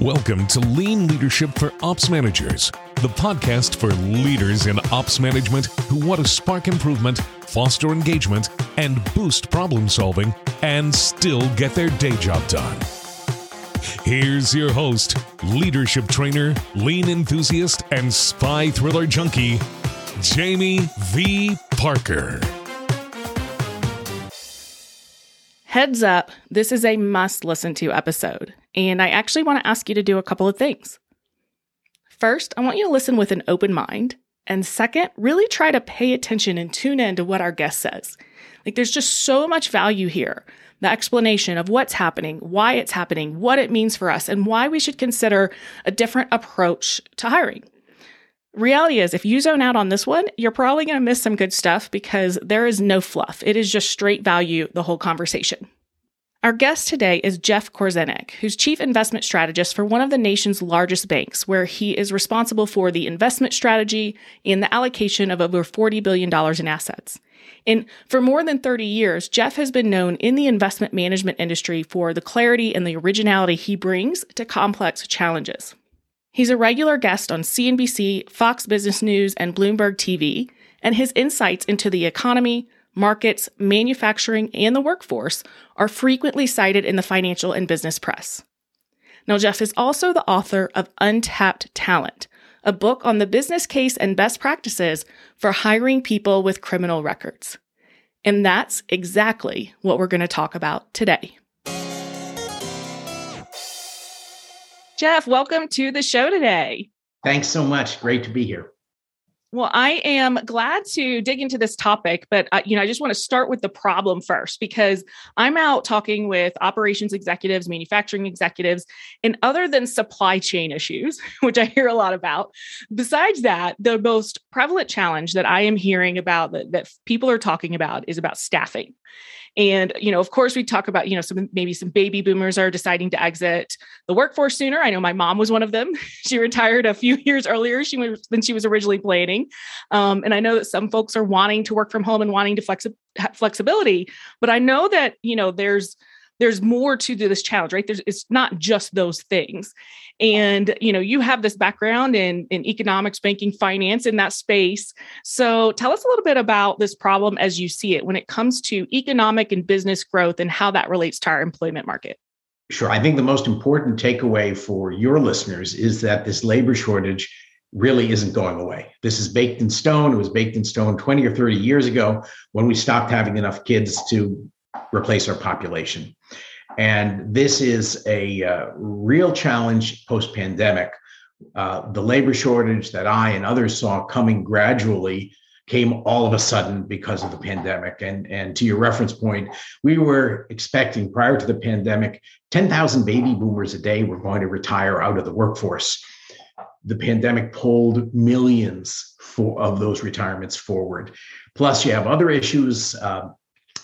Welcome to Lean Leadership for Ops Managers, the podcast for leaders in ops management who want to spark improvement, foster engagement, and boost problem solving and still get their day job done. Here's your host, leadership trainer, lean enthusiast, and spy thriller junkie, Jamie V. Parker. Heads up, this is a must listen to episode, and I actually want to ask you to do a couple of things. First, I want you to listen with an open mind, and second, really try to pay attention and tune in to what our guest says. Like, there's just so much value here. The explanation of what's happening, why it's happening, what it means for us, and why we should consider a different approach to hiring. Reality is, if you zone out on this one, you're probably going to miss some good stuff because there is no fluff. It is just straight value, the whole conversation. Our guest today is Jeff Korzenik, who's chief investment strategist for one of the nation's largest banks, where he is responsible for the investment strategy and the allocation of over $40 billion in assets. And for more than 30 years, Jeff has been known in the investment management industry for the clarity and the originality he brings to complex challenges. He's a regular guest on CNBC, Fox Business News, and Bloomberg TV, and his insights into the economy, markets, manufacturing, and the workforce are frequently cited in the financial and business press. Now, Jeff is also the author of Untapped Talent, a book on the business case and best practices for hiring people with criminal records. And that's exactly what we're going to talk about today. Jeff, welcome to the show today. Thanks so much. Great to be here. Well, I am glad to dig into this topic, but uh, you know, I just want to start with the problem first because I'm out talking with operations executives, manufacturing executives, and other than supply chain issues, which I hear a lot about, besides that, the most prevalent challenge that I am hearing about that, that people are talking about is about staffing. And, you know, of course, we talk about, you know, some maybe some baby boomers are deciding to exit the workforce sooner. I know my mom was one of them. she retired a few years earlier she was, than she was originally planning. Um, and I know that some folks are wanting to work from home and wanting to flexi- flexibility. But I know that, you know, there's there's more to this challenge right? There's it's not just those things. And you know you have this background in in economics banking finance in that space. So tell us a little bit about this problem as you see it when it comes to economic and business growth and how that relates to our employment market. Sure. I think the most important takeaway for your listeners is that this labor shortage really isn't going away. This is baked in stone. It was baked in stone 20 or 30 years ago when we stopped having enough kids to replace our population. And this is a uh, real challenge post pandemic. Uh, the labor shortage that I and others saw coming gradually came all of a sudden because of the pandemic. And, and to your reference point, we were expecting prior to the pandemic, 10,000 baby boomers a day were going to retire out of the workforce. The pandemic pulled millions for, of those retirements forward. Plus, you have other issues. Uh,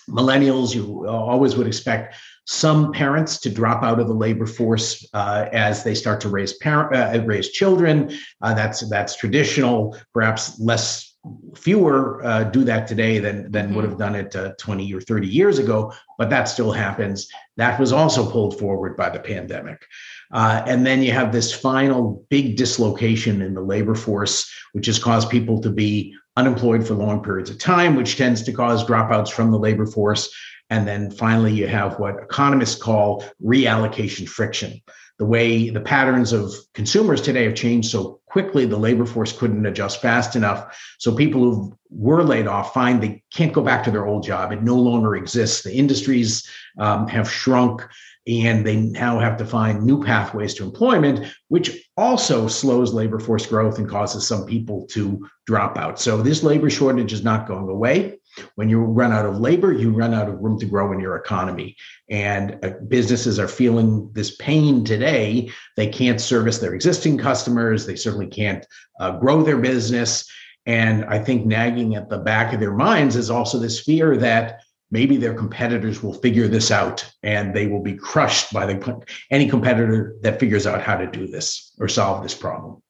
millennials, you always would expect some parents to drop out of the labor force uh, as they start to raise parent uh, raise children. Uh, that's that's traditional. Perhaps less fewer uh, do that today than than would mm-hmm. have done it uh, 20 or 30 years ago, but that still happens. That was also pulled forward by the pandemic. Uh, and then you have this final big dislocation in the labor force, which has caused people to be unemployed for long periods of time, which tends to cause dropouts from the labor force. And then finally, you have what economists call reallocation friction. The way the patterns of consumers today have changed so quickly, the labor force couldn't adjust fast enough. So people who were laid off find they can't go back to their old job. It no longer exists. The industries um, have shrunk and they now have to find new pathways to employment, which also slows labor force growth and causes some people to drop out. So this labor shortage is not going away. When you run out of labor, you run out of room to grow in your economy. And uh, businesses are feeling this pain today. They can't service their existing customers. They certainly can't uh, grow their business. And I think nagging at the back of their minds is also this fear that maybe their competitors will figure this out and they will be crushed by the any competitor that figures out how to do this or solve this problem.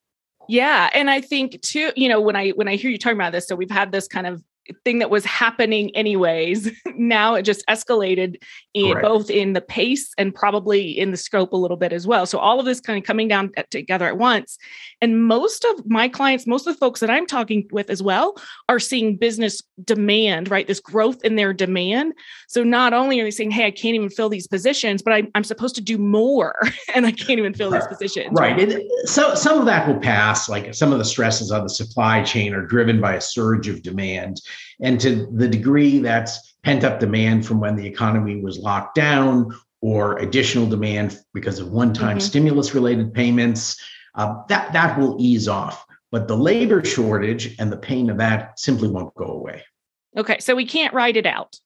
Yeah and i think too you know when i when i hear you talking about this so we've had this kind of thing that was happening anyways. now it just escalated in both in the pace and probably in the scope a little bit as well. So all of this kind of coming down at, together at once. And most of my clients, most of the folks that I'm talking with as well, are seeing business demand, right? This growth in their demand. So not only are they saying, "Hey, I can't even fill these positions, but I, am supposed to do more, and I can't even fill these positions." Right. right. Uh, so some of that will pass. Like some of the stresses on the supply chain are driven by a surge of demand. And to the degree that's pent up demand from when the economy was locked down or additional demand because of one time mm-hmm. stimulus related payments, uh, that, that will ease off. But the labor shortage and the pain of that simply won't go away. Okay, so we can't write it out.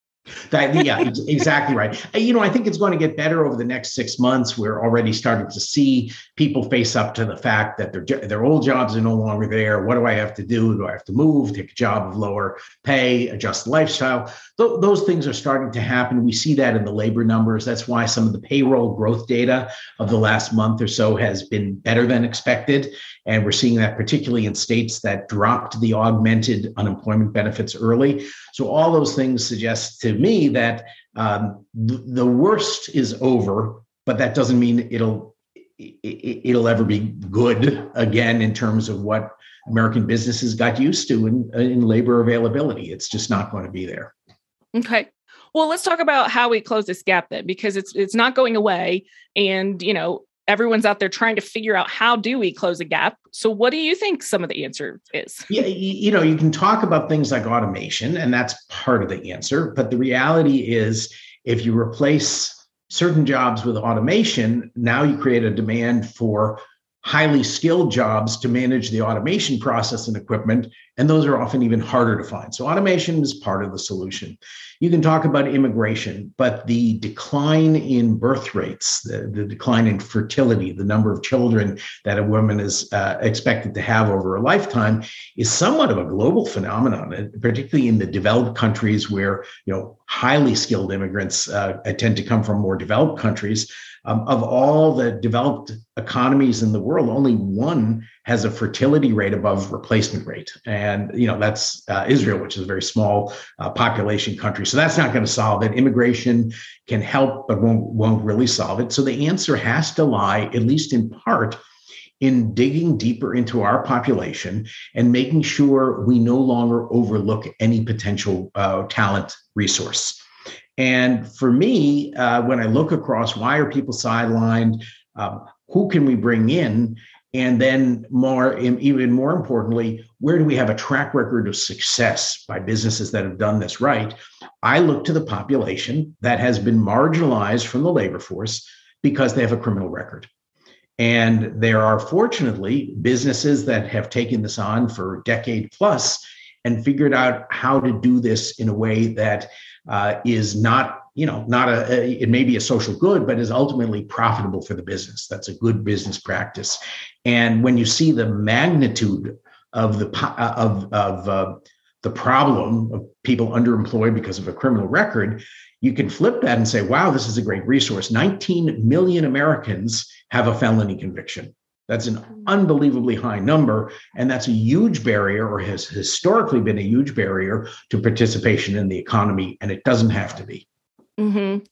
That, yeah, exactly right. You know, I think it's going to get better over the next six months. We're already starting to see people face up to the fact that their their old jobs are no longer there. What do I have to do? Do I have to move, take a job of lower pay, adjust lifestyle? Th- those things are starting to happen. We see that in the labor numbers. That's why some of the payroll growth data of the last month or so has been better than expected. And we're seeing that particularly in states that dropped the augmented unemployment benefits early. So all those things suggest to me that um, th- the worst is over, but that doesn't mean it'll it, will ever be good again in terms of what American businesses got used to in, in labor availability. It's just not going to be there. Okay. Well, let's talk about how we close this gap then, because it's it's not going away, and you know everyone's out there trying to figure out how do we close a gap. So, what do you think some of the answer is? Yeah, you know, you can talk about things like automation, and that's part of the answer. But the reality is, if you replace certain jobs with automation, now you create a demand for highly skilled jobs to manage the automation process and equipment. And those are often even harder to find. So, automation is part of the solution. You can talk about immigration, but the decline in birth rates, the, the decline in fertility, the number of children that a woman is uh, expected to have over a lifetime is somewhat of a global phenomenon, particularly in the developed countries where, you know, highly skilled immigrants uh, tend to come from more developed countries. Um, of all the developed economies in the world, only one has a fertility rate above replacement rate, and you know that's uh, Israel, which is a very small uh, population country. So that's not going to solve it. Immigration can help, but won't won't really solve it. So the answer has to lie, at least in part, in digging deeper into our population and making sure we no longer overlook any potential uh, talent resource. And for me, uh, when I look across, why are people sidelined? Um, who can we bring in? And then, more, even more importantly, where do we have a track record of success by businesses that have done this right? I look to the population that has been marginalized from the labor force because they have a criminal record. And there are fortunately businesses that have taken this on for a decade plus and figured out how to do this in a way that uh, is not you know not a, a, it may be a social good but is ultimately profitable for the business that's a good business practice and when you see the magnitude of the uh, of of uh, the problem of people underemployed because of a criminal record you can flip that and say wow this is a great resource 19 million americans have a felony conviction that's an unbelievably high number. And that's a huge barrier, or has historically been a huge barrier to participation in the economy. And it doesn't have to be. Mm-hmm.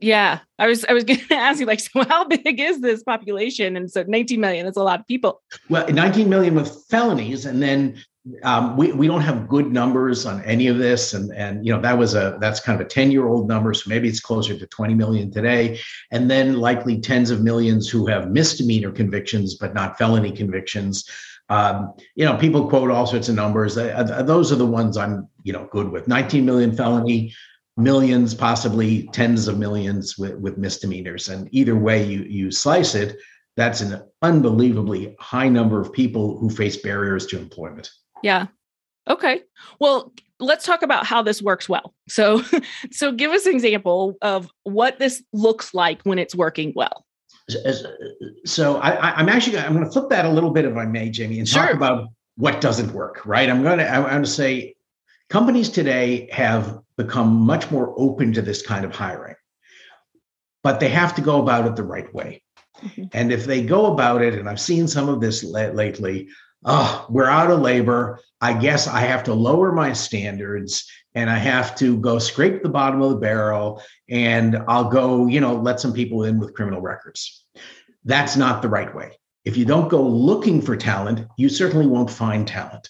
Yeah. I was I was gonna ask you, like, so how big is this population? And so 19 million, is a lot of people. Well, 19 million with felonies, and then um, we, we don't have good numbers on any of this and and you know that was a that's kind of a 10 year old number so maybe it's closer to 20 million today and then likely tens of millions who have misdemeanor convictions but not felony convictions um, you know people quote all sorts of numbers uh, those are the ones i'm you know good with 19 million felony millions possibly tens of millions with, with misdemeanors and either way you you slice it that's an unbelievably high number of people who face barriers to employment yeah. Okay. Well, let's talk about how this works well. So, so give us an example of what this looks like when it's working well. So, I, am actually I'm going to flip that a little bit, if I may, Jamie, and sure. talk about what doesn't work. Right. I'm going to I'm going to say companies today have become much more open to this kind of hiring, but they have to go about it the right way. Mm-hmm. And if they go about it, and I've seen some of this lately, oh, we're out of labor. I guess I have to lower my standards and I have to go scrape the bottom of the barrel and I'll go, you know, let some people in with criminal records. That's not the right way. If you don't go looking for talent, you certainly won't find talent.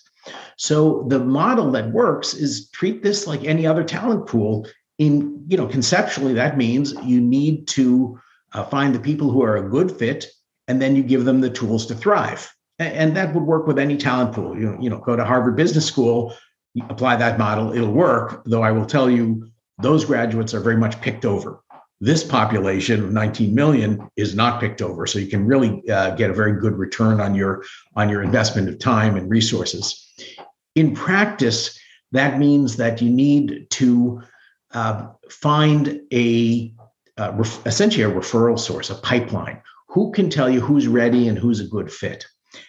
So the model that works is treat this like any other talent pool. In, you know, conceptually, that means you need to uh, find the people who are a good fit and then you give them the tools to thrive and that would work with any talent pool. You know, you know, go to Harvard Business School, apply that model, it'll work. Though I will tell you, those graduates are very much picked over. This population of 19 million is not picked over, so you can really uh, get a very good return on your on your investment of time and resources. In practice, that means that you need to uh, find a uh, ref- essentially a referral source, a pipeline. Who can tell you who's ready and who's a good fit?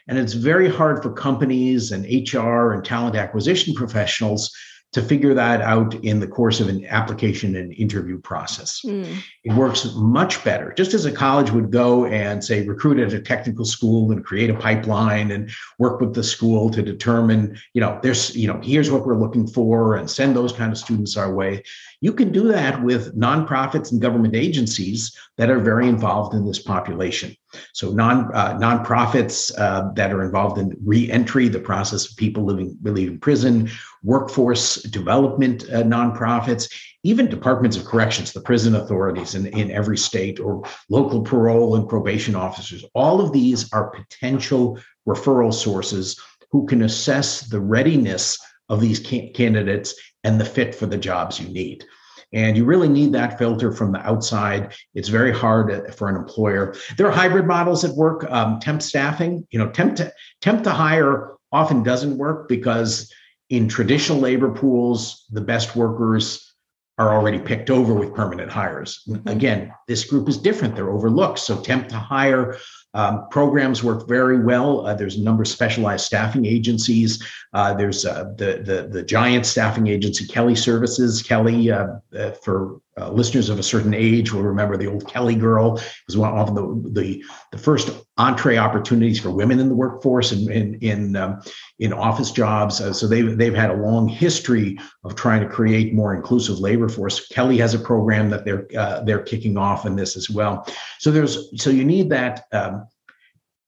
And it's very hard for companies and HR and talent acquisition professionals to figure that out in the course of an application and interview process. Mm. It works much better. Just as a college would go and say recruit at a technical school and create a pipeline and work with the school to determine, you know, there's, you know, here's what we're looking for and send those kind of students our way. You can do that with nonprofits and government agencies that are very involved in this population. So non uh, nonprofits uh, that are involved in reentry, the process of people living leaving prison, workforce development uh, nonprofits, even departments of corrections, the prison authorities in, in every state, or local parole and probation officers. All of these are potential referral sources who can assess the readiness of these candidates and the fit for the jobs you need. And you really need that filter from the outside. It's very hard for an employer. There are hybrid models at work. Um, temp staffing, you know, temp to, temp to hire often doesn't work because in traditional labor pools, the best workers are already picked over with permanent hires. Mm-hmm. Again, this group is different. They're overlooked. So temp to hire um, programs work very well. Uh, there's a number of specialized staffing agencies. Uh, there's uh, the, the, the giant staffing agency, Kelly Services. Kelly, uh, uh, for uh, listeners of a certain age will remember the old Kelly girl. It was one of the, the, the first entree opportunities for women in the workforce and in in, um, in office jobs. so they've they've had a long history of trying to create more inclusive labor force. Kelly has a program that they're they're kicking off in this as well. So there's so you need that. Um,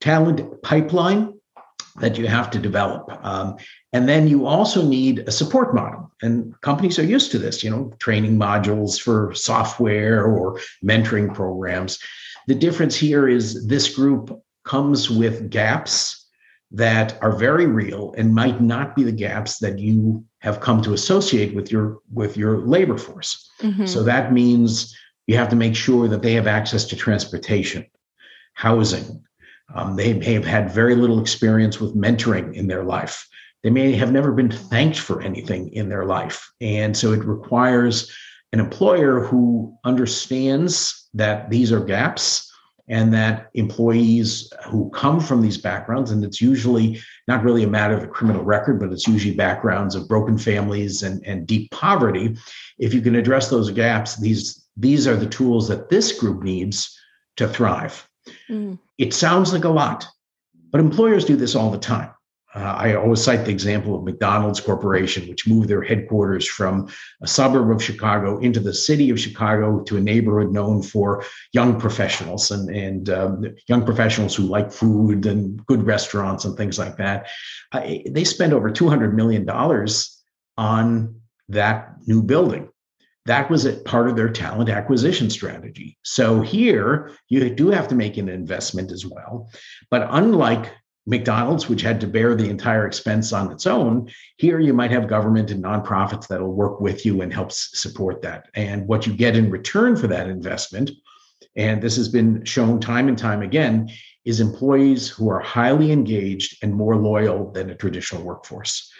talent pipeline that you have to develop. Um, and then you also need a support model. And companies are used to this, you know, training modules for software or mentoring programs. The difference here is this group comes with gaps that are very real and might not be the gaps that you have come to associate with your with your labor force. Mm-hmm. So that means you have to make sure that they have access to transportation, housing, um, they may have had very little experience with mentoring in their life. They may have never been thanked for anything in their life. And so it requires an employer who understands that these are gaps and that employees who come from these backgrounds, and it's usually not really a matter of a criminal record, but it's usually backgrounds of broken families and, and deep poverty. If you can address those gaps, these, these are the tools that this group needs to thrive. Mm. It sounds like a lot, but employers do this all the time. Uh, I always cite the example of McDonald's Corporation, which moved their headquarters from a suburb of Chicago into the city of Chicago to a neighborhood known for young professionals and, and um, young professionals who like food and good restaurants and things like that. Uh, they spent over $200 million on that new building that was a part of their talent acquisition strategy. So here you do have to make an investment as well. But unlike McDonald's, which had to bear the entire expense on its own, here you might have government and nonprofits that'll work with you and help support that. And what you get in return for that investment, and this has been shown time and time again, is employees who are highly engaged and more loyal than a traditional workforce.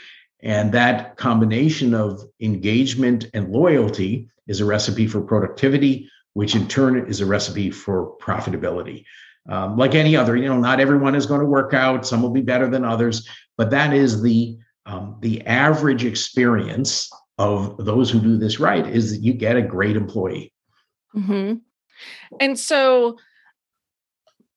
And that combination of engagement and loyalty is a recipe for productivity, which in turn is a recipe for profitability. Um, like any other, you know, not everyone is going to work out. Some will be better than others, but that is the um, the average experience of those who do this right is that you get a great employee. Mm-hmm. And so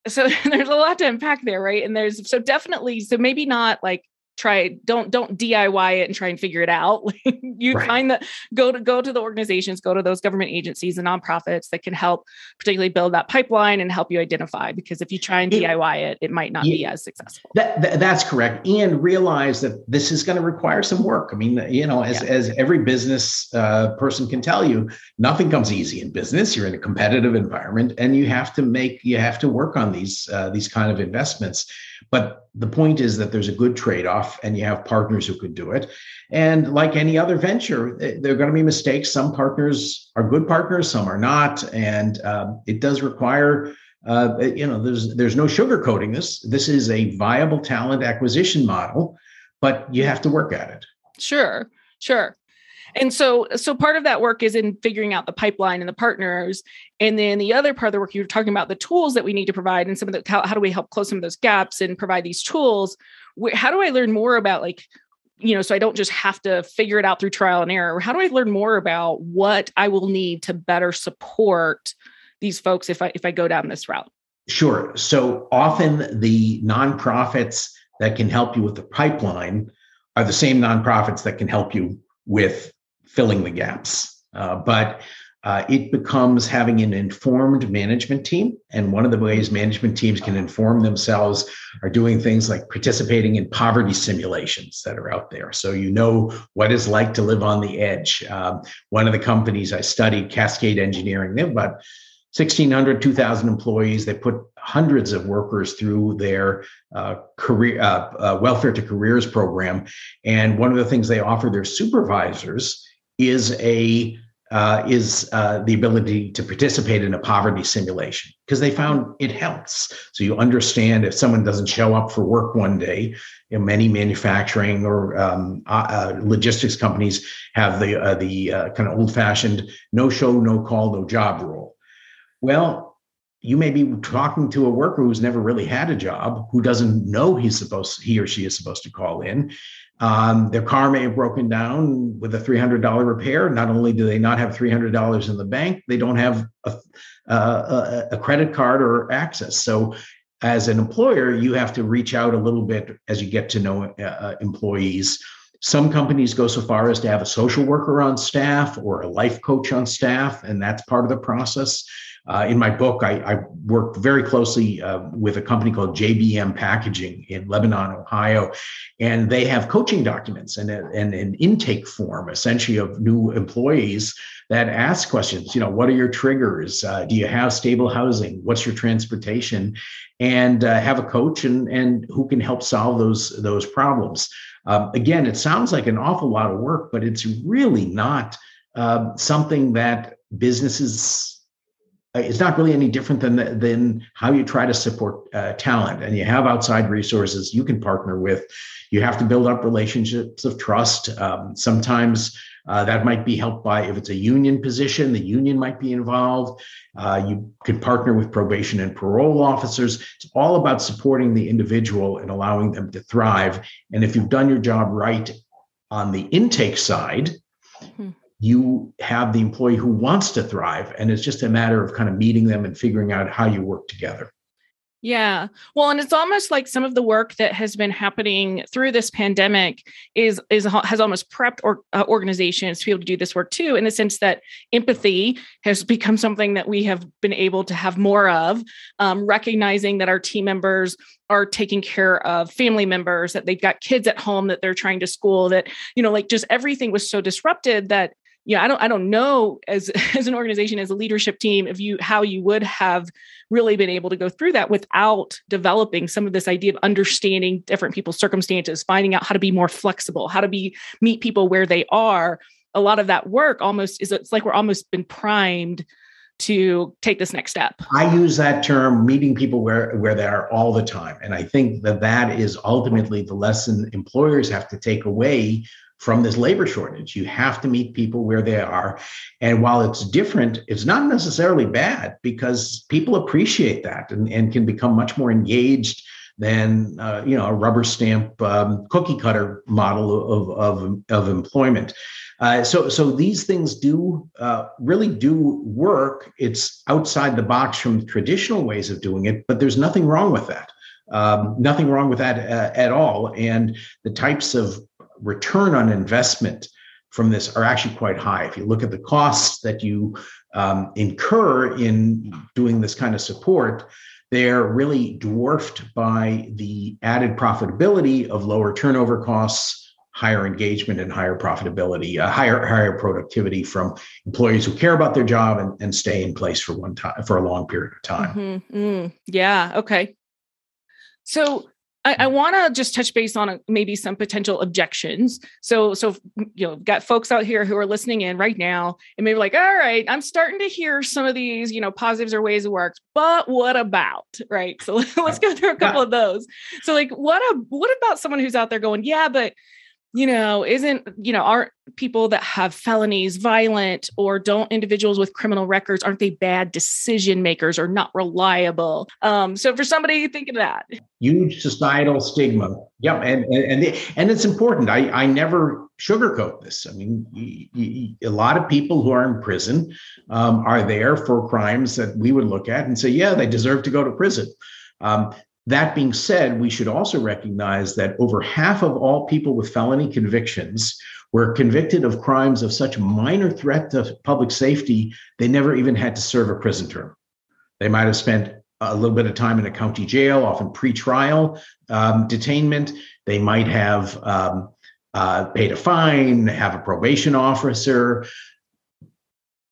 so there's a lot to unpack there, right? And there's so definitely so maybe not like try don't don't diy it and try and figure it out. You right. find that go to go to the organizations go to those government agencies and nonprofits that can help particularly build that pipeline and help you identify because if you try and diy it it might not yeah, be as successful. That, that, that's correct and realize that this is going to require some work. I mean you know as, yeah. as every business uh, person can tell you nothing comes easy in business. You're in a competitive environment and you have to make you have to work on these uh, these kind of investments but the point is that there's a good trade off and you have partners who could do it. And like any other venture, there are going to be mistakes. Some partners are good partners, some are not. And um, it does require. Uh, you know, there's there's no sugarcoating this. This is a viable talent acquisition model, but you have to work at it. Sure, sure and so so part of that work is in figuring out the pipeline and the partners. And then the other part of the work you were talking about the tools that we need to provide and some of the how, how do we help close some of those gaps and provide these tools? How do i learn more about like you know so i don't just have to figure it out through trial and error. How do i learn more about what i will need to better support these folks if i if i go down this route? Sure. So often the nonprofits that can help you with the pipeline are the same nonprofits that can help you with filling the gaps. Uh, but uh, it becomes having an informed management team. And one of the ways management teams can inform themselves are doing things like participating in poverty simulations that are out there. So you know what it's like to live on the edge. Um, one of the companies I studied, Cascade Engineering, they have about 1,600, 2,000 employees. They put hundreds of workers through their uh, career uh, uh, welfare to careers program. And one of the things they offer their supervisors is a uh, is uh, the ability to participate in a poverty simulation because they found it helps. So you understand if someone doesn't show up for work one day. You know, many manufacturing or um, uh, uh logistics companies have the uh, the uh, kind of old fashioned no show, no call, no job rule. Well, you may be talking to a worker who's never really had a job, who doesn't know he's supposed he or she is supposed to call in. Um, their car may have broken down with a $300 repair. Not only do they not have $300 in the bank, they don't have a, a, a credit card or access. So, as an employer, you have to reach out a little bit as you get to know uh, uh employees. Some companies go so far as to have a social worker on staff or a life coach on staff, and that's part of the process. Uh, in my book, I, I worked very closely uh, with a company called JBM Packaging in Lebanon, Ohio, and they have coaching documents and, a, and an intake form, essentially, of new employees that ask questions. You know, what are your triggers? Uh, do you have stable housing? What's your transportation? And uh, have a coach and and who can help solve those those problems. Um, again, it sounds like an awful lot of work, but it's really not uh, something that businesses it's not really any different than than how you try to support uh, talent. And you have outside resources you can partner with. You have to build up relationships of trust. Um, sometimes uh, that might be helped by if it's a union position the union might be involved. Uh, you can partner with probation and parole officers. It's all about supporting the individual and allowing them to thrive. And if you've done your job right on the intake side you have the employee who wants to thrive and it's just a matter of kind of meeting them and figuring out how you work together yeah. Well, and it's almost like some of the work that has been happening through this pandemic is is has almost prepped or, uh, organizations to be able to do this work too in the sense that empathy has become something that we have been able to have more of um, recognizing that our team members are taking care of family members that they've got kids at home that they're trying to school that you know like just everything was so disrupted that yeah, I don't I don't know as as an organization as a leadership team if you how you would have really been able to go through that without developing some of this idea of understanding different people's circumstances, finding out how to be more flexible, how to be meet people where they are. A lot of that work almost is it's like we're almost been primed to take this next step. I use that term meeting people where where they are all the time and I think that that is ultimately the lesson employers have to take away from this labor shortage. You have to meet people where they are. And while it's different, it's not necessarily bad because people appreciate that and, and can become much more engaged than uh, you know a rubber stamp um, cookie cutter model of, of, of employment. Uh, so, so these things do uh, really do work. It's outside the box from traditional ways of doing it, but there's nothing wrong with that. Um, nothing wrong with that uh, at all. And the types of return on investment from this are actually quite high. If you look at the costs that you um, incur in doing this kind of support, they're really dwarfed by the added profitability of lower turnover costs, higher engagement, and higher profitability, uh, higher higher productivity from employees who care about their job and, and stay in place for one time for a long period of time. Mm-hmm. Mm. Yeah. Okay. So I, I want to just touch base on a, maybe some potential objections. So, so you know, got folks out here who are listening in right now, and maybe like, all right, I'm starting to hear some of these, you know, positives or ways it works, but what about, right? So let's go through a couple yeah. of those. So, like, what a, what about someone who's out there going, yeah, but you know, isn't, you know, aren't people that have felonies violent or don't individuals with criminal records, aren't they bad decision makers or not reliable? Um, so for somebody thinking that. Huge societal stigma. Yeah. And, and, and, and it's important. I, I never sugarcoat this. I mean, a lot of people who are in prison um, are there for crimes that we would look at and say, yeah, they deserve to go to prison. Um, that being said, we should also recognize that over half of all people with felony convictions were convicted of crimes of such minor threat to public safety, they never even had to serve a prison term. They might have spent a little bit of time in a county jail, often pre-trial um, detainment. They might have um, uh, paid a fine, have a probation officer,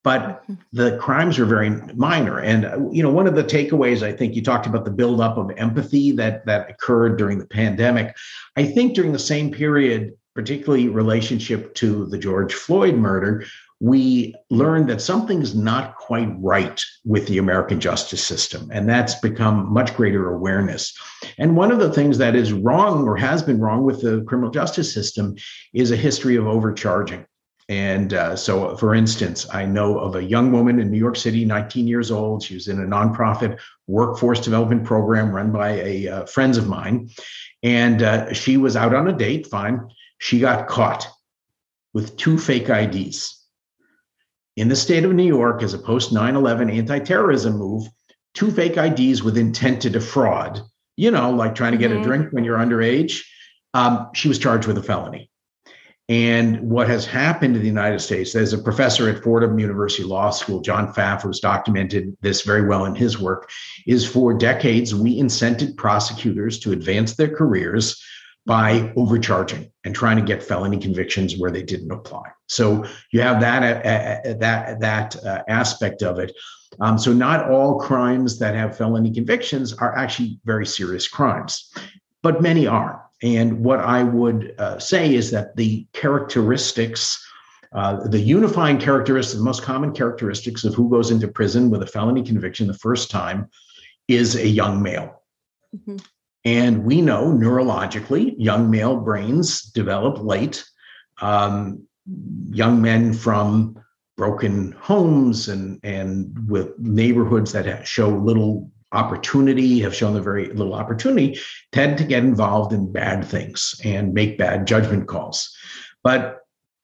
but the crimes are very minor. And you know, one of the takeaways I think you talked about the buildup of empathy that that occurred during the pandemic. I think during the same period, particularly relationship to the George Floyd murder, we learned that something's not quite right with the American justice system. And that's become much greater awareness. And one of the things that is wrong or has been wrong with the criminal justice system is a history of overcharging. And uh, so, for instance, I know of a young woman in New York City, 19 years old. She was in a nonprofit workforce development program run by a uh, friends of mine, and uh, she was out on a date. Fine, she got caught with two fake IDs. In the state of New York, as a post 9/11 anti-terrorism move, two fake IDs with intent to defraud. You know, like trying to get mm-hmm. a drink when you're underage. Um, she was charged with a felony. And what has happened in the United States, there's a professor at Fordham University Law School, John Pfaff, who's documented this very well in his work, is for decades, we incented prosecutors to advance their careers by overcharging and trying to get felony convictions where they didn't apply. So you have that uh, uh, that that uh, aspect of it. Um, so not all crimes that have felony convictions are actually very serious crimes, but many are. And what I would uh, say is that the characteristics, uh, the unifying characteristics, the most common characteristics of who goes into prison with a felony conviction the first time is a young male. Mm-hmm. And we know neurologically, young male brains develop late. Um, young men from broken homes and, and with neighborhoods that show little opportunity, have shown the very little opportunity, tend to get involved in bad things and make bad judgment calls. But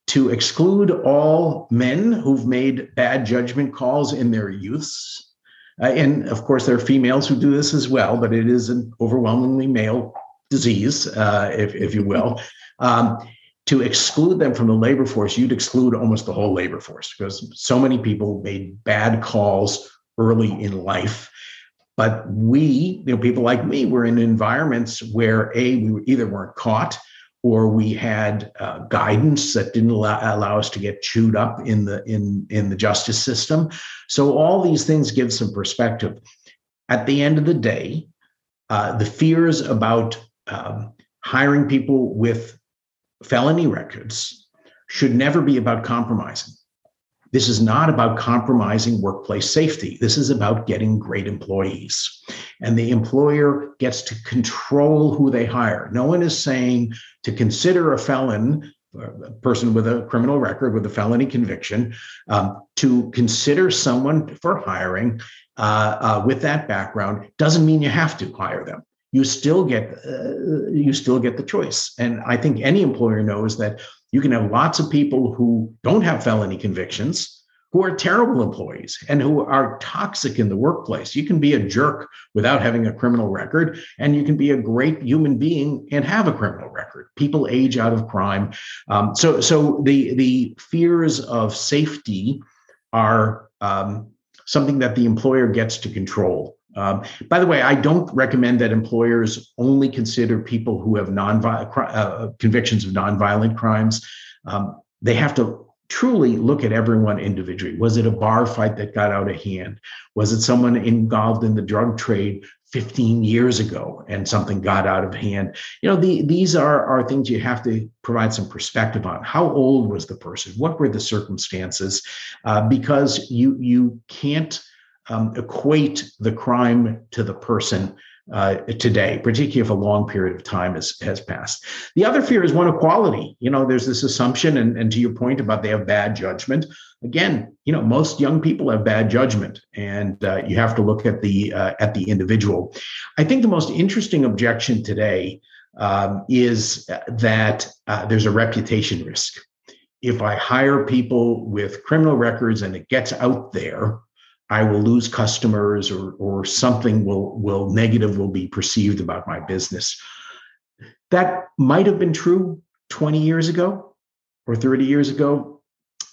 to exclude all men who've made bad judgment calls in their youths, uh, and of course, there are females who do this as well, but it is an overwhelmingly male disease, uh, if, if you will. Um, to exclude them from the labor force, you'd exclude almost the whole labor force because so many people made bad calls early in life but we, you know, people like me, were in environments where a we either weren't caught or we had uh, guidance that didn't allow, allow, us to get chewed up in the in in the justice system. So all these things give some perspective. At the end of the day, uh, the fears about um, hiring people with felony records should never be about compromising. This is not about compromising workplace safety. This is about getting great employees. And the employer gets to control who they hire. No one is saying to consider a felon, a person with a criminal record with a felony conviction, um, to consider someone for hiring uh, uh, with that background doesn't mean you have to hire them. you still get uh, you still get the choice. And I think any employer knows that you can have lots of people who don't have felony convictions who are terrible employees and who are toxic in the workplace. You can be a jerk without having a criminal record, and you can be a great human being and have a criminal record. People age out of crime. Um, so, so the the fears of safety are um, something that the employer gets to control. Um, by the way, I don't recommend that employers only consider people who have non uh, convictions of nonviolent crimes. Um, they have to truly look at everyone individually. Was it a bar fight that got out of hand? Was it someone involved in the drug trade 15 years ago and something got out of hand? You know, the, these are, are things you have to provide some perspective on. How old was the person? What were the circumstances? Uh, because you you can't um, equate the crime to the person uh, today, particularly if a long period of time has, has passed. The other fear is one of quality. You know, there's this assumption, and, and to your point about they have bad judgment. Again, you know, most young people have bad judgment, and uh, you have to look at the uh, at the individual. I think the most interesting objection today um, is that uh, there's a reputation risk. If I hire people with criminal records and it gets out there, I will lose customers or, or something will, will negative will be perceived about my business. That might have been true 20 years ago or 30 years ago.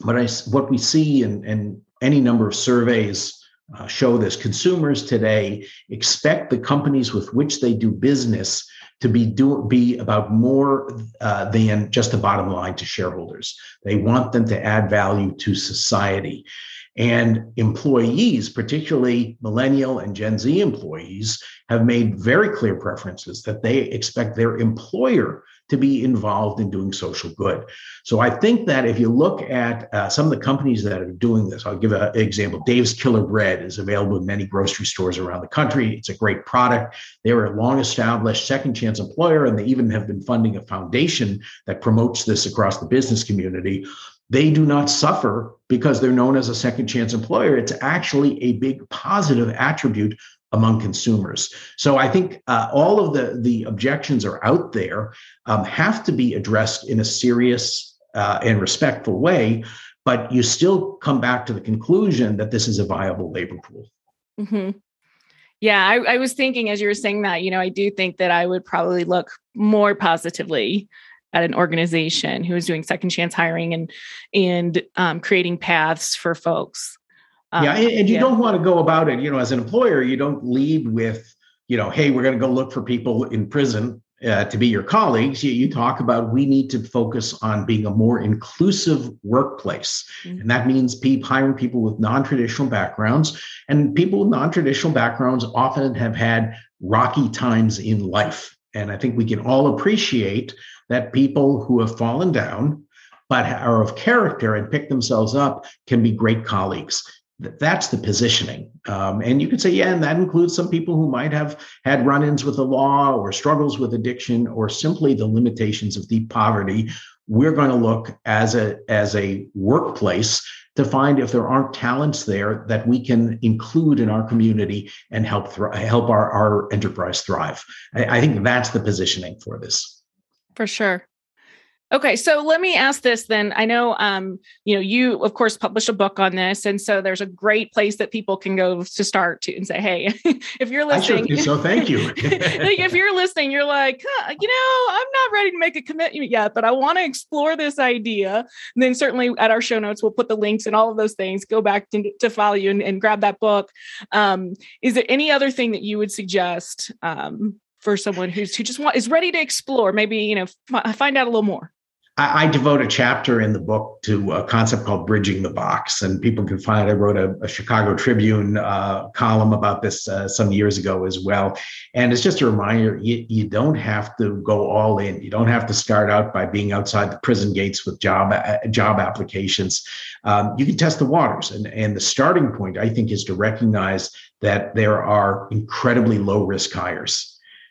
But I, what we see in, in any number of surveys uh, show this consumers today expect the companies with which they do business to be do be about more uh, than just the bottom line to shareholders. They want them to add value to society. And employees, particularly millennial and Gen Z employees, have made very clear preferences that they expect their employer to be involved in doing social good. So I think that if you look at uh, some of the companies that are doing this, I'll give an example. Dave's Killer Bread is available in many grocery stores around the country. It's a great product. They were a long established second chance employer, and they even have been funding a foundation that promotes this across the business community they do not suffer because they're known as a second chance employer. It's actually a big positive attribute among consumers. So I think uh, all of the the objections are out there, um, have to be addressed in a serious uh, and respectful way. But you still come back to the conclusion that this is a viable labor pool. Mm-hmm. Yeah, I, I was thinking as you were saying that, you know, I do think that I would probably look more positively at an organization who is doing second chance hiring and and um, creating paths for folks. Um, yeah, and, and you yeah. don't want to go about it. You know, as an employer, you don't lead with, you know, hey, we're going to go look for people in prison uh, to be your colleagues. You, you, talk about we need to focus on being a more inclusive workplace, mm-hmm. and that means people hiring people with non-traditional backgrounds. And people with non-traditional backgrounds often have had rocky times in life. And I think we can all appreciate that people who have fallen down but are of character and pick themselves up can be great colleagues. That's the positioning. Um, and you could say, yeah, and that includes some people who might have had run ins with the law or struggles with addiction or simply the limitations of deep poverty. We're going to look as a, as a workplace to find if there aren't talents there that we can include in our community and help, help our, our enterprise thrive. I, I think that's the positioning for this for sure. Okay, so let me ask this then. I know um, you know, you of course published a book on this, and so there's a great place that people can go to start to and say, hey, if you're listening, so thank you. if you're listening, you're like, huh, you know, I'm not ready to make a commitment yet, but I want to explore this idea. And then certainly at our show notes, we'll put the links and all of those things. Go back to, to follow you and, and grab that book. Um, is there any other thing that you would suggest um, for someone who's who just want is ready to explore maybe you know f- find out a little more I, I, devote a chapter in the book to a concept called bridging the box, and people can find. I wrote a, a Chicago Tribune uh, column about this uh, some years ago as well, and it's just a reminder: you, you don't have to go all in. You don't have to start out by being outside the prison gates with job uh, job applications. Um, you can test the waters, and and the starting point I think is to recognize that there are incredibly low risk hires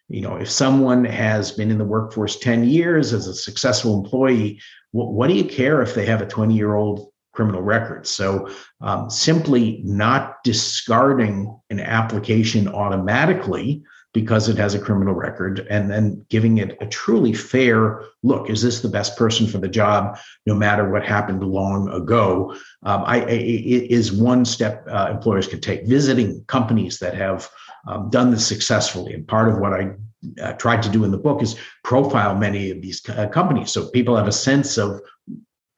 you know if someone has been in the workforce 10 years as a successful employee what, what do you care if they have a 20 year old criminal record? So um, simply not discarding an application automatically because it has a criminal record and then giving it a truly fair look. Is this the best person for the job no matter what happened long ago? Um, I, I, is one step uh, employers could take. Visiting companies that have um, done this successfully. And part of what i uh, tried to do in the book is profile many of these uh, companies. So people have a sense of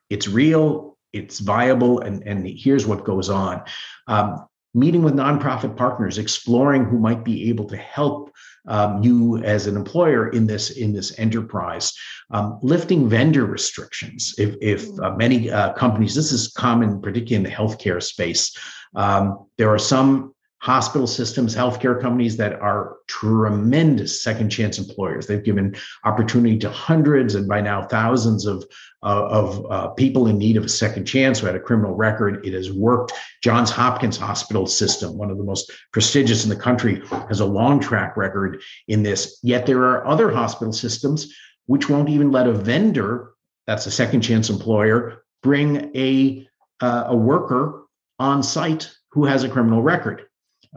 it's real it's viable and, and here's what goes on. Um, meeting with nonprofit partners, exploring who might be able to help um, you as an employer in this in this enterprise, um, lifting vendor restrictions. If, if uh, many uh, companies, this is common, particularly in the healthcare space, um, there are some hospital systems, healthcare companies that are tremendous second chance employers. They've given opportunity to hundreds and by now thousands of, uh, of uh, people in need of a second chance who had a criminal record. It has worked. Johns Hopkins Hospital System, one of the most prestigious in the country, has a long track record in this. Yet there are other hospital systems which won't even let a vendor, that's a second chance employer, bring a, uh, a worker on site who has a criminal record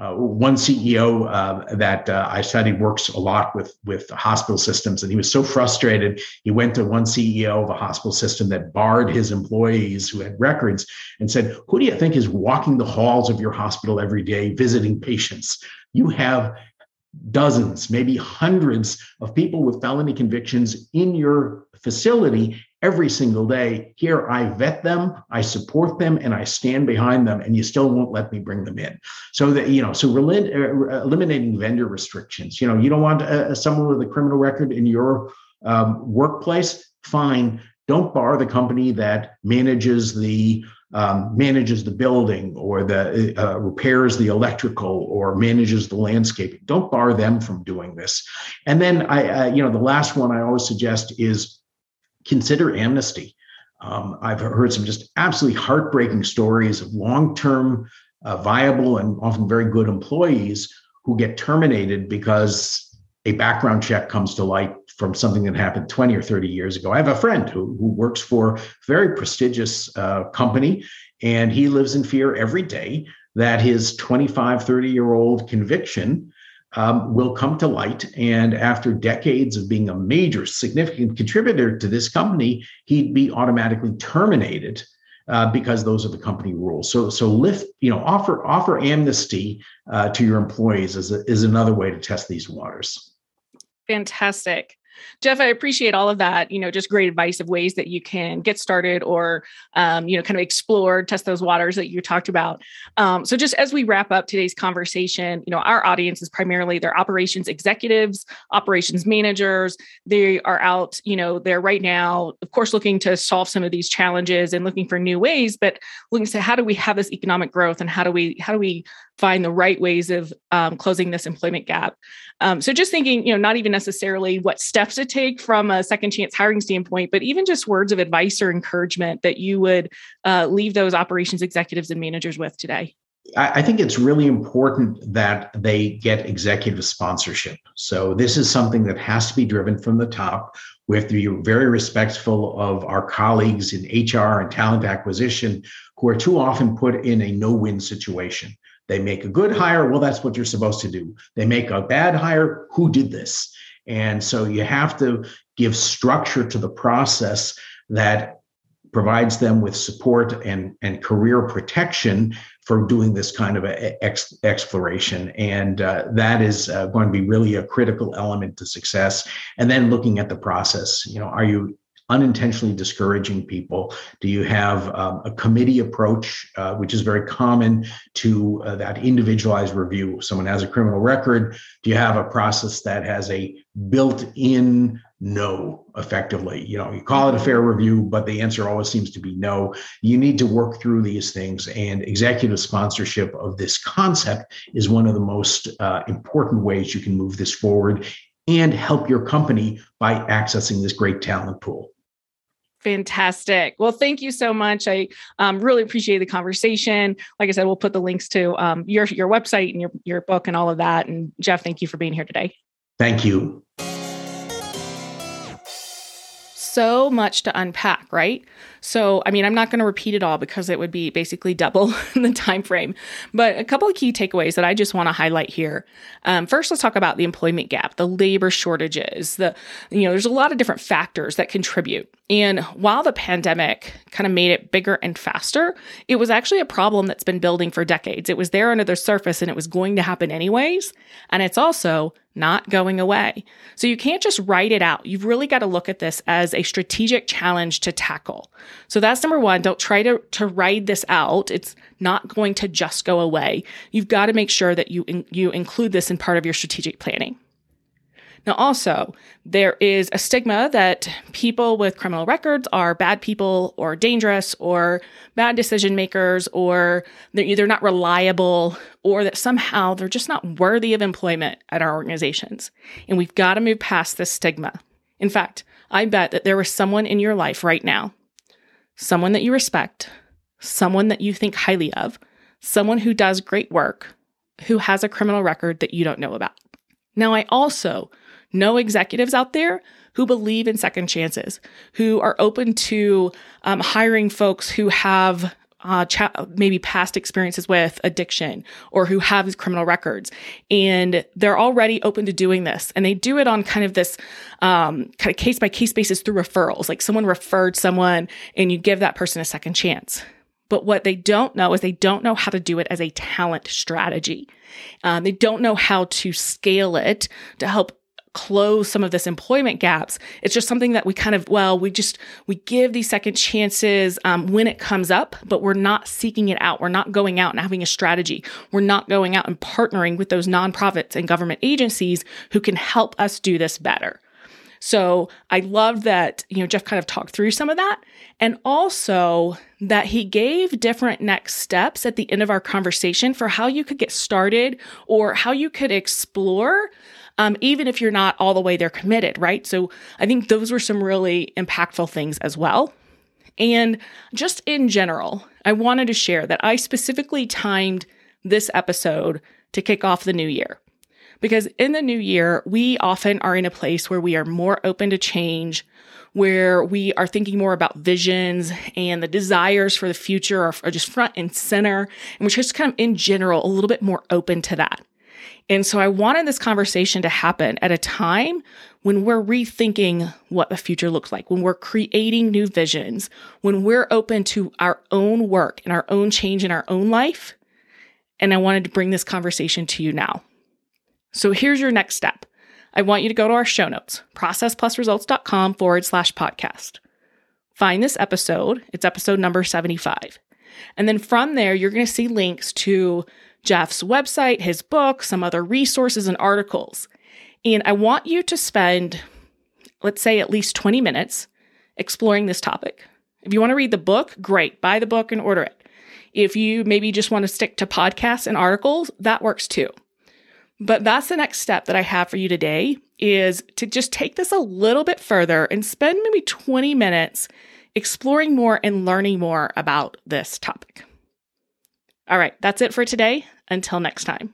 uh, one CEO uh, that uh, I studied works a lot with with hospital systems, and he was so frustrated. He went to one CEO of a hospital system that barred his employees who had records and said, "Who do you think is walking the halls of your hospital every day visiting patients? You have." Dozens, maybe hundreds of people with felony convictions in your facility, every single day. Here, I vet them, I support them, and I stand behind them, and you still won't let me bring them in. So that you know, so uh, eliminating vendor restrictions. You know, you don't want uh, someone with a criminal record in your um, workplace. Fine, don't bar the company that manages the um, manages the building or the uh, repairs the electrical or manages the landscaping. Don't bar them from doing this. And then I, uh, you know, the last one I always suggest is consider amnesty. Um, I've heard some just absolutely heartbreaking stories of long term, uh, viable, and often very good employees who get terminated because a background check comes to light from something that happened 20 or 30 years ago. I have a friend who, who works for a very prestigious uh, company, and he lives in fear every day that his 25, 30 year old conviction um, will come to light. And after decades of being a major, significant contributor to this company, he'd be automatically terminated uh, because those are the company rules. So, so lift, you know, offer offer amnesty uh, to your employees is a, is another way to test these waters. Fantastic. Jeff, I appreciate all of that. You know, just great advice of ways that you can get started or, um, you know, kind of explore, test those waters that you talked about. Um, so, just as we wrap up today's conversation, you know, our audience is primarily their operations executives, operations managers. They are out, you know, they're right now, of course, looking to solve some of these challenges and looking for new ways, but looking to how do we have this economic growth and how do we how do we find the right ways of um, closing this employment gap. Um, so just thinking, you know, not even necessarily what steps to take from a second chance hiring standpoint, but even just words of advice or encouragement that you would uh, leave those operations executives and managers with today. I think it's really important that they get executive sponsorship. So this is something that has to be driven from the top. We have to be very respectful of our colleagues in HR and talent acquisition who are too often put in a no-win situation. They make a good hire. Well, that's what you're supposed to do. They make a bad hire. Who did this? And so you have to give structure to the process that provides them with support and, and career protection for doing this kind of ex, exploration. And uh, that is uh, going to be really a critical element to success. And then looking at the process, you know, are you unintentionally discouraging people? Do you have um, a committee approach, uh, which is very common to uh, that individualized review? Someone has a criminal record, do you have a process that has a built in no effectively? You know, you call it a fair review, but the answer always seems to be no. You need to work through these things, and executive sponsorship of this concept is one of the most uh, important ways you can move this forward and help your company by accessing this great talent pool. Fantastic. Well, thank you so much. I um, really appreciate the conversation. Like I said, we'll put the links to um, your your website and your your book and all of that. And Jeff, thank you for being here today. Thank you. So much to unpack, right? So, I mean, I'm not going to repeat it all because it would be basically double the time frame. But a couple of key takeaways that I just want to highlight here. Um, first, let's talk about the employment gap, the labor shortages. The you know, there's a lot of different factors that contribute. And while the pandemic kind of made it bigger and faster, it was actually a problem that's been building for decades. It was there under the surface and it was going to happen anyways. And it's also not going away. So you can't just write it out. You've really got to look at this as a strategic challenge to tackle. So that's number one. Don't try to, to write this out. It's not going to just go away. You've got to make sure that you, in, you include this in part of your strategic planning. Now, also, there is a stigma that people with criminal records are bad people or dangerous or bad decision makers or they're either not reliable or that somehow they're just not worthy of employment at our organizations. And we've got to move past this stigma. In fact, I bet that there is someone in your life right now, someone that you respect, someone that you think highly of, someone who does great work, who has a criminal record that you don't know about. Now, I also know executives out there who believe in second chances, who are open to um, hiring folks who have uh, cha- maybe past experiences with addiction or who have criminal records. And they're already open to doing this. And they do it on kind of this um, kind of case by case basis through referrals. Like someone referred someone and you give that person a second chance. But what they don't know is they don't know how to do it as a talent strategy. Um, they don't know how to scale it to help close some of this employment gaps. It's just something that we kind of, well, we just, we give these second chances um, when it comes up, but we're not seeking it out. We're not going out and having a strategy. We're not going out and partnering with those nonprofits and government agencies who can help us do this better. So I love that, you know, Jeff kind of talked through some of that and also that he gave different next steps at the end of our conversation for how you could get started or how you could explore um, even if you're not all the way there committed, right? So I think those were some really impactful things as well. And just in general, I wanted to share that I specifically timed this episode to kick off the new year. Because in the new year, we often are in a place where we are more open to change, where we are thinking more about visions and the desires for the future are, are just front and center. And we're just kind of in general a little bit more open to that. And so I wanted this conversation to happen at a time when we're rethinking what the future looks like, when we're creating new visions, when we're open to our own work and our own change in our own life. And I wanted to bring this conversation to you now. So here's your next step. I want you to go to our show notes, processplusresults.com forward slash podcast. Find this episode. It's episode number 75. And then from there, you're going to see links to Jeff's website, his book, some other resources and articles. And I want you to spend, let's say, at least 20 minutes exploring this topic. If you want to read the book, great, buy the book and order it. If you maybe just want to stick to podcasts and articles, that works too. But that's the next step that I have for you today is to just take this a little bit further and spend maybe 20 minutes exploring more and learning more about this topic. All right, that's it for today. Until next time.